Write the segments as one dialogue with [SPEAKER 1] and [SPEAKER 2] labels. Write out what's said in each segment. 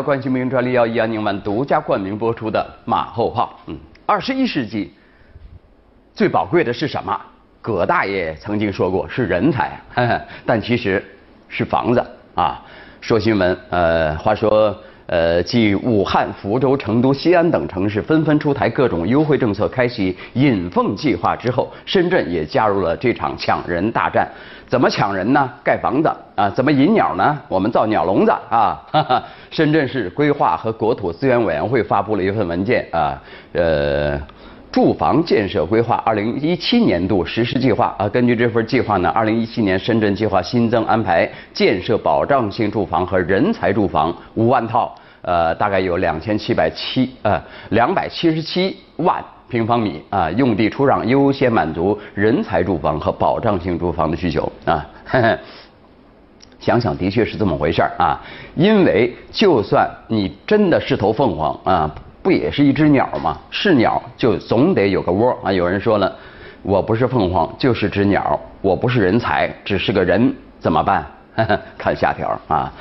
[SPEAKER 1] 聊关心民专利，要易安宁丸独家冠名播出的马后炮。嗯，二十一世纪最宝贵的是什么？葛大爷曾经说过是人才，但其实是房子啊。说新闻，呃，话说。呃，继武汉、福州、成都、西安等城市纷纷出台各种优惠政策，开启“引凤计划”之后，深圳也加入了这场抢人大战。怎么抢人呢？盖房子啊？怎么引鸟呢？我们造鸟笼子啊！哈哈深圳市规划和国土资源委员会发布了一份文件啊，呃，住房建设规划二零一七年度实施计划啊。根据这份计划呢，二零一七年深圳计划新增安排建设保障性住房和人才住房五万套。呃，大概有两千七百七呃两百七十七万平方米啊，用地出让优先满足人才住房和保障性住房的需求啊。想想的确是这么回事儿啊，因为就算你真的是头凤凰啊，不也是一只鸟吗？是鸟就总得有个窝啊。有人说了，我不是凤凰就是只鸟，我不是人才，只是个人，怎么办？看下条啊，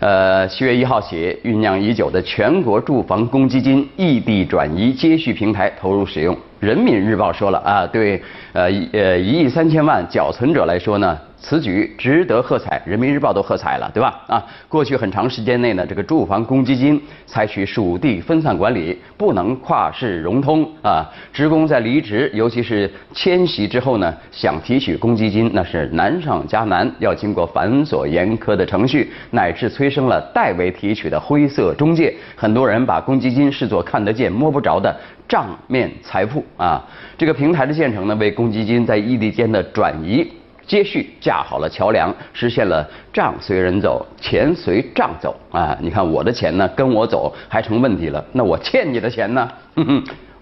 [SPEAKER 1] 呃，七月一号起，酝酿已久的全国住房公积金异地转移接续平台投入使用。人民日报说了啊，对，呃，呃，一亿三千万缴存者来说呢。此举值得喝彩，人民日报都喝彩了，对吧？啊，过去很长时间内呢，这个住房公积金采取属地分散管理，不能跨市融通啊。职工在离职，尤其是迁徙之后呢，想提取公积金那是难上加难，要经过繁琐严苛的程序，乃至催生了代为提取的灰色中介。很多人把公积金视作看得见摸不着的账面财富啊。这个平台的建成呢，为公积金在异地间的转移。接续架好了桥梁，实现了账随人走，钱随账走啊！你看我的钱呢，跟我走还成问题了，那我欠你的钱呢？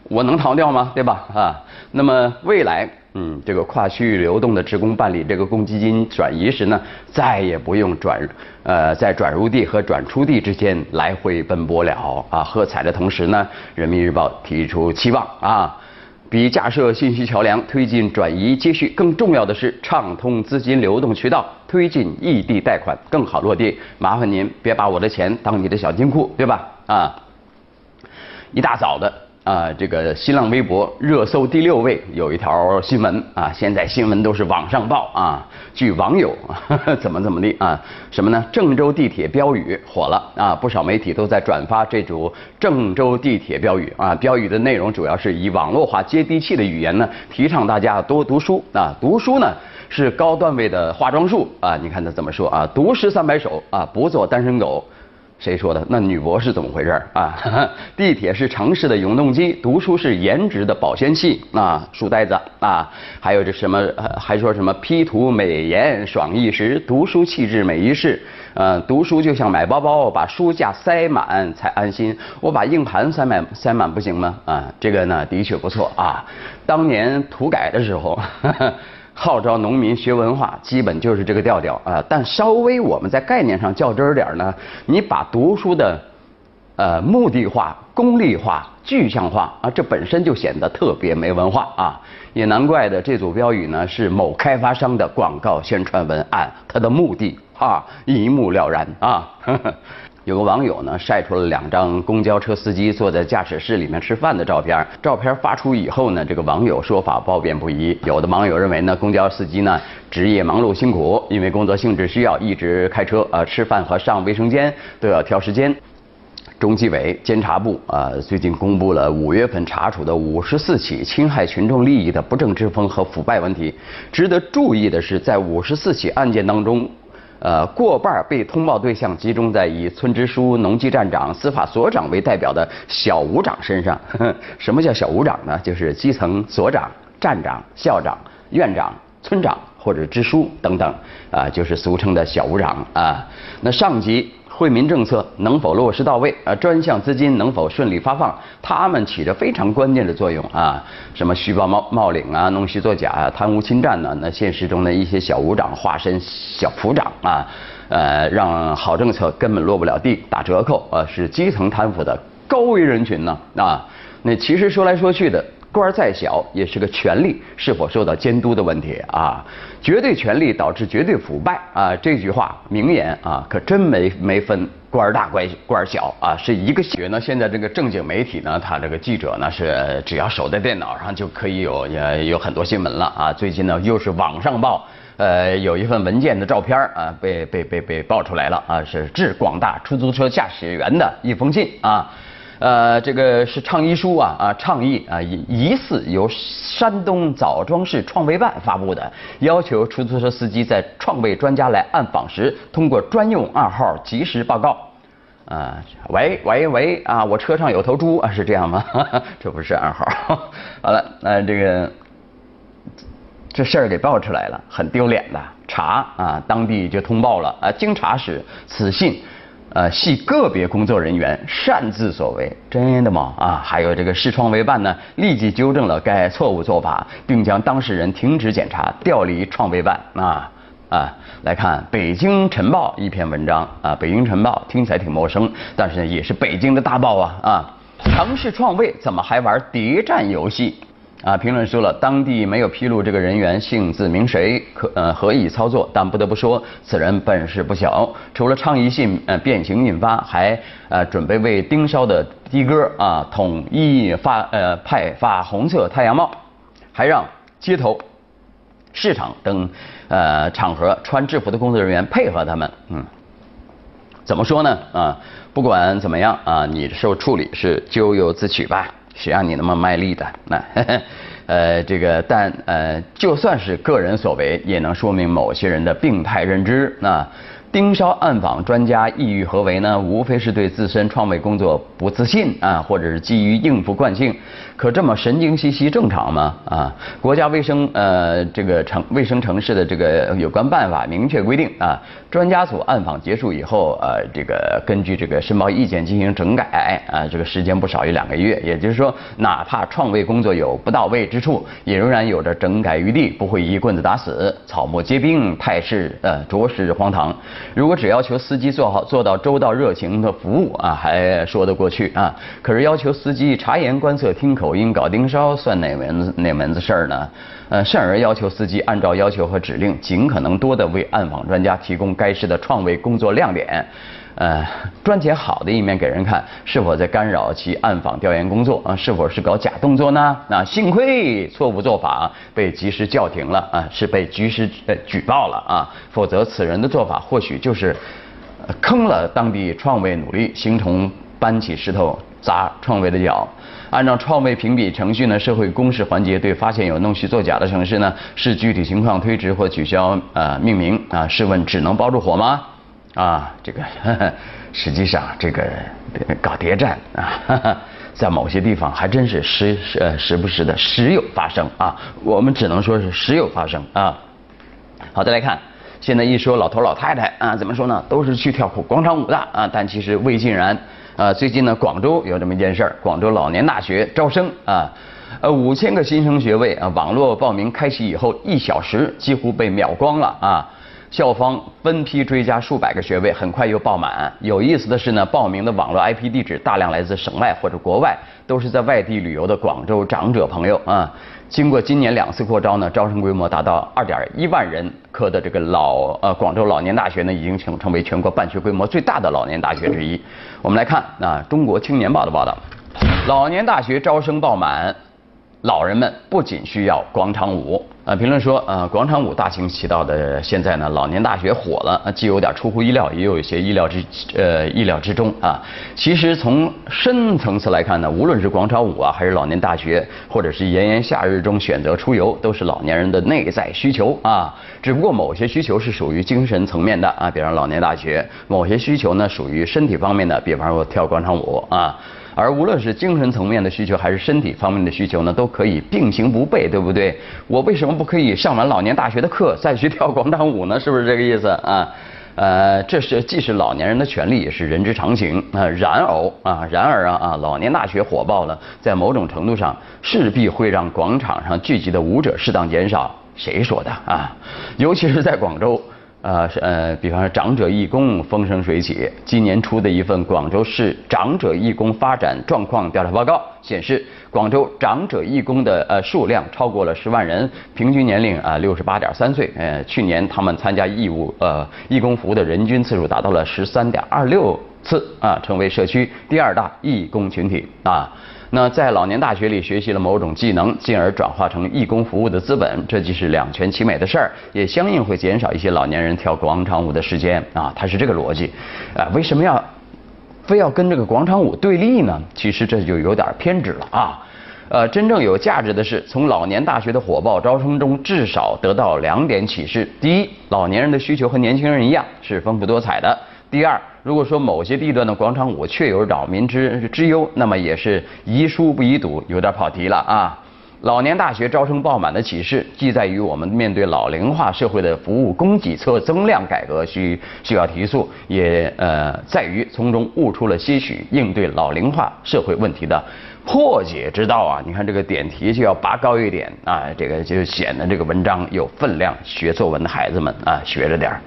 [SPEAKER 1] 我能逃掉吗？对吧？啊，那么未来，嗯，这个跨区域流动的职工办理这个公积金转移时呢，再也不用转，呃，在转入地和转出地之间来回奔波了啊！喝彩的同时呢，人民日报提出期望啊。比架设信息桥梁、推进转移接续更重要的是畅通资金流动渠道，推进异地贷款更好落地。麻烦您别把我的钱当你的小金库，对吧？啊，一大早的。啊，这个新浪微博热搜第六位有一条新闻啊，现在新闻都是网上报啊。据网友怎么怎么地啊，什么呢？郑州地铁标语火了啊，不少媒体都在转发这组郑州地铁标语啊。标语的内容主要是以网络化、接地气的语言呢，提倡大家多读书啊。读书呢是高段位的化妆术啊。你看他怎么说啊？读诗三百首啊，不做单身狗。谁说的？那女博士怎么回事啊？地铁是城市的永动机，读书是颜值的保鲜器啊！书呆子啊！还有这什么？还说什么 P 图美颜爽一时，读书气质美一世。嗯，读书就像买包包，把书架塞满才安心。我把硬盘塞满塞满不行吗？啊，这个呢的确不错啊。当年土改的时候。号召农民学文化，基本就是这个调调啊。但稍微我们在概念上较真儿点儿呢，你把读书的，呃，目的化、功利化、具象化啊，这本身就显得特别没文化啊。也难怪的，这组标语呢是某开发商的广告宣传文案，它的目的啊一目了然啊。有个网友呢晒出了两张公交车司机坐在驾驶室里面吃饭的照片。照片发出以后呢，这个网友说法褒贬不一。有的网友认为呢，公交司机呢职业忙碌辛苦，因为工作性质需要一直开车呃，吃饭和上卫生间都要挑时间。中纪委监察部啊最近公布了五月份查处的五十四起侵害群众利益的不正之风和腐败问题。值得注意的是，在五十四起案件当中。呃，过半被通报对象集中在以村支书、农机站长、司法所长为代表的小五长身上。什么叫小五长呢？就是基层所长、站长、校长、院长、村长或者支书等等，啊，就是俗称的小五长啊。那上级。惠民政策能否落实到位？啊，专项资金能否顺利发放？他们起着非常关键的作用啊！什么虚报冒冒领啊，弄虚作假啊，贪污侵占呢？那现实中的一些小股长化身小府长啊，呃，让好政策根本落不了地，打折扣啊，是基层贪腐的高危人群呢啊！那其实说来说去的，官儿再小也是个权力是否受到监督的问题啊。绝对权力导致绝对腐败啊，这句话名言啊，可真没没分官儿大官官儿小啊，是一个学呢。现在这个正经媒体呢，他这个记者呢是只要守在电脑上就可以有也有很多新闻了啊。最近呢又是网上报。呃，有一份文件的照片啊，被被被被爆出来了啊，是致广大出租车驾驶员的一封信啊，呃，这个是倡议书啊啊，倡议啊疑似由山东枣庄市创卫办发布的，要求出租车司机在创卫专家来暗访时，通过专用暗号及时报告。啊，喂喂喂啊，我车上有头猪啊，是这样吗？这不是暗号。好了，那这个。这事儿给爆出来了，很丢脸的。查啊，当地就通报了啊。经查实，此信，呃，系个别工作人员擅自所为。真的吗？啊，还有这个市创卫办呢，立即纠正了该错误做法，并将当事人停职检查，调离创卫办。啊啊，来看《北京晨报》一篇文章啊，《北京晨报》听起来挺陌生，但是呢也是北京的大报啊啊。城市创卫怎么还玩谍战游戏？啊，评论说了，当地没有披露这个人员姓字名谁，可呃何以操作，但不得不说，此人本事不小。除了倡议信呃变形印发，还呃准备为盯梢的的哥啊统一发呃派发红色太阳帽，还让街头、市场等呃场合穿制服的工作人员配合他们。嗯，怎么说呢？啊，不管怎么样啊，你受处理是咎由自取吧。谁让你那么卖力的？那，呃，这个，但呃，就算是个人所为，也能说明某些人的病态认知。那。盯梢暗访专家意欲何为呢？无非是对自身创卫工作不自信啊，或者是基于应付惯性。可这么神经兮兮正常吗？啊，国家卫生呃这个城卫生城市的这个有关办法明确规定啊，专家组暗访结束以后呃这个根据这个申报意见进行整改啊，这个时间不少于两个月。也就是说，哪怕创卫工作有不到位之处，也仍然有着整改余地，不会一棍子打死。草木皆兵，态势呃着实荒唐。如果只要求司机做好做到周到热情的服务啊，还说得过去去啊。可是要求司机察言观色、听口音、搞盯梢，算哪门子哪门子事儿呢？呃，甚而要求司机按照要求和指令，尽可能多的为暗访专家提供该市的创卫工作亮点。呃，专捡好的一面给人看，是否在干扰其暗访调研工作啊？是否是搞假动作呢？那幸亏错误做法被及时叫停了啊，是被及时举报了啊，否则此人的做法或许就是坑了当地创卫努力，形同搬起石头砸创卫的脚。按照创卫评比程序呢，社会公示环节对发现有弄虚作假的城市呢，视具体情况推迟或取消呃命名啊。试问只能包住火吗？啊，这个 实际上这个搞谍战啊，在某些地方还真是时呃时不时的时有发生啊。我们只能说是时有发生啊。好，再来看，现在一说老头老太太啊，怎么说呢？都是去跳广场舞的啊，但其实未尽然。啊，最近呢，广州有这么一件事儿，广州老年大学招生啊，呃，五千个新生学位啊，网络报名开启以后一小时几乎被秒光了啊。校方分批追加数百个学位，很快又爆满。有意思的是呢，报名的网络 IP 地址大量来自省外或者国外，都是在外地旅游的广州长者朋友啊。经过今年两次扩招呢，招生规模达到二点一万人科的这个老呃广州老年大学呢，已经成成为全国办学规模最大的老年大学之一。我们来看啊，《中国青年报》的报道，老年大学招生爆满。老人们不仅需要广场舞，呃，评论说，呃，广场舞大行其道的现在呢，老年大学火了，既有点出乎意料，也有一些意料之，呃，意料之中啊。其实从深层次来看呢，无论是广场舞啊，还是老年大学，或者是炎炎夏日中选择出游，都是老年人的内在需求啊。只不过某些需求是属于精神层面的啊，比方老年大学；某些需求呢，属于身体方面的，比方说跳广场舞啊。而无论是精神层面的需求还是身体方面的需求呢，都可以并行不悖，对不对？我为什么不可以上完老年大学的课再去跳广场舞呢？是不是这个意思啊？呃，这是既是老年人的权利，也是人之常情啊。然而啊，然而啊啊，老年大学火爆了，在某种程度上势必会让广场上聚集的舞者适当减少。谁说的啊？尤其是在广州。呃，是呃，比方说长者义工风生水起。今年出的一份广州市长者义工发展状况调查报告显示，广州长者义工的呃数量超过了十万人，平均年龄啊六十八点三岁。呃，去年他们参加义务呃义工服务的人均次数达到了十三点二六次啊，成为社区第二大义工群体啊。那在老年大学里学习了某种技能，进而转化成义工服务的资本，这既是两全其美的事儿，也相应会减少一些老年人跳广场舞的时间啊。它是这个逻辑，啊，为什么要非要跟这个广场舞对立呢？其实这就有点偏执了啊。呃，真正有价值的是从老年大学的火爆招生中，至少得到两点启示：第一，老年人的需求和年轻人一样是丰富多彩的；第二。如果说某些地段的广场舞确有扰民之之忧，那么也是宜疏不宜堵，有点跑题了啊。老年大学招生爆满的启示，既在于我们面对老龄化社会的服务供给侧增量改革需需要提速，也呃在于从中悟出了些许应对老龄化社会问题的。破解之道啊！你看这个点题就要拔高一点啊，这个就显得这个文章有分量。学作文的孩子们啊，学着点儿。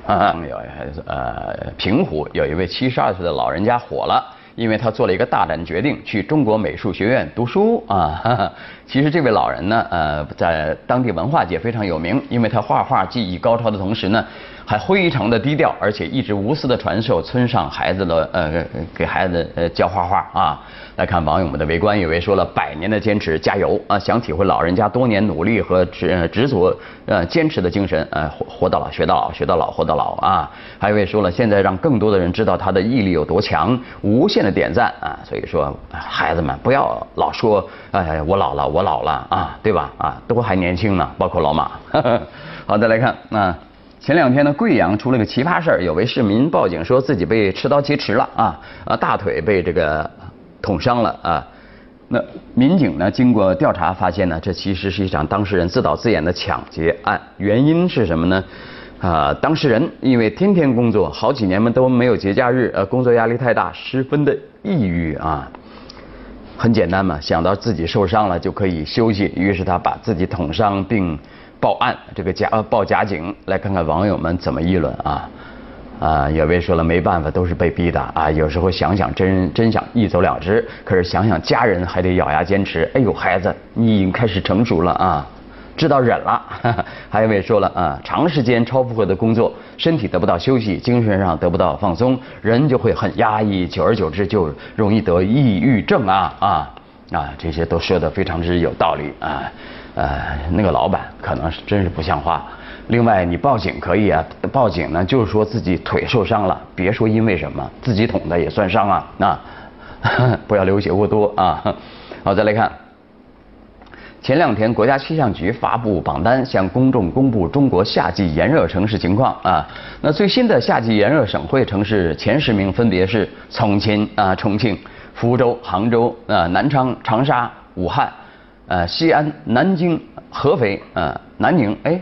[SPEAKER 1] 有呃，平湖有一位七十二岁的老人家火了，因为他做了一个大胆决定，去中国美术学院读书啊。其实这位老人呢，呃，在当地文化界非常有名，因为他画画技艺高超的同时呢。还非常的低调，而且一直无私的传授村上孩子的呃给孩子呃教画画啊。来看网友们的围观，有位说了百年的坚持，加油啊！想体会老人家多年努力和执执着呃坚持的精神，呃活活到老学到老学到老活到老啊！还有一位说了，现在让更多的人知道他的毅力有多强，无限的点赞啊！所以说孩子们不要老说哎我老了我老了啊，对吧啊都还年轻呢，包括老马。好，再来看啊。前两天呢，贵阳出了个奇葩事儿，有位市民报警说自己被持刀劫持了啊，啊大腿被这个捅伤了啊。那民警呢，经过调查发现呢，这其实是一场当事人自导自演的抢劫案。原因是什么呢？啊，当事人因为天天工作，好几年嘛都没有节假日，呃，工作压力太大，十分的抑郁啊。很简单嘛，想到自己受伤了就可以休息，于是他把自己捅伤并。报案，这个假报假警，来看看网友们怎么议论啊？啊，有位说了没办法，都是被逼的啊。有时候想想真真想一走了之，可是想想家人还得咬牙坚持。哎呦，孩子，你已经开始成熟了啊，知道忍了。还有位说了啊，长时间超负荷的工作，身体得不到休息，精神上得不到放松，人就会很压抑，久而久之就容易得抑郁症啊啊啊！这些都说的非常之有道理啊。呃，那个老板可能是真是不像话。另外，你报警可以啊，报警呢就是说自己腿受伤了，别说因为什么，自己捅的也算伤啊。那 不要流血过多啊。好，再来看，前两天国家气象局发布榜单，向公众公布中国夏季炎热城市情况啊。那最新的夏季炎热省会城市前十名分别是重庆啊、重庆、福州、杭州啊、南昌、长沙、武汉。呃，西安、南京、合肥，呃，南宁，哎，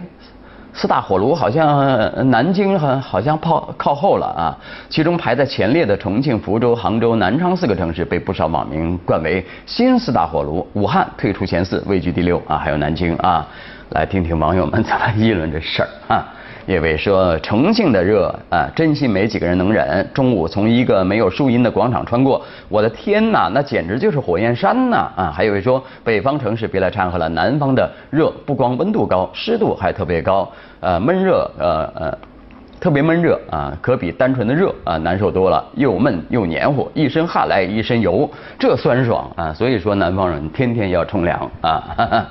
[SPEAKER 1] 四大火炉好像南京好好像靠靠后了啊。其中排在前列的重庆、福州、杭州、南昌四个城市被不少网民冠为新四大火炉，武汉退出前四，位居第六啊。还有南京啊，来听听网友们 怎么议论这事儿啊。叶伟说：“重庆的热啊，真心没几个人能忍。中午从一个没有树荫的广场穿过，我的天哪，那简直就是火焰山呐！啊，还有位说，北方城市别来掺和了，南方的热不光温度高，湿度还特别高，呃，闷热，呃呃，特别闷热啊，可比单纯的热啊难受多了，又闷又黏糊，一身汗来一身油，这酸爽啊！所以说，南方人天天要冲凉啊。”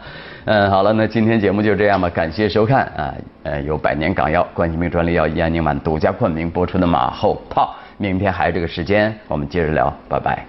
[SPEAKER 1] 嗯，好了，那今天节目就这样吧，感谢收看啊，呃，由百年港药冠心病专利药安宁丸独家冠名播出的马后炮，明天还有这个时间，我们接着聊，拜拜。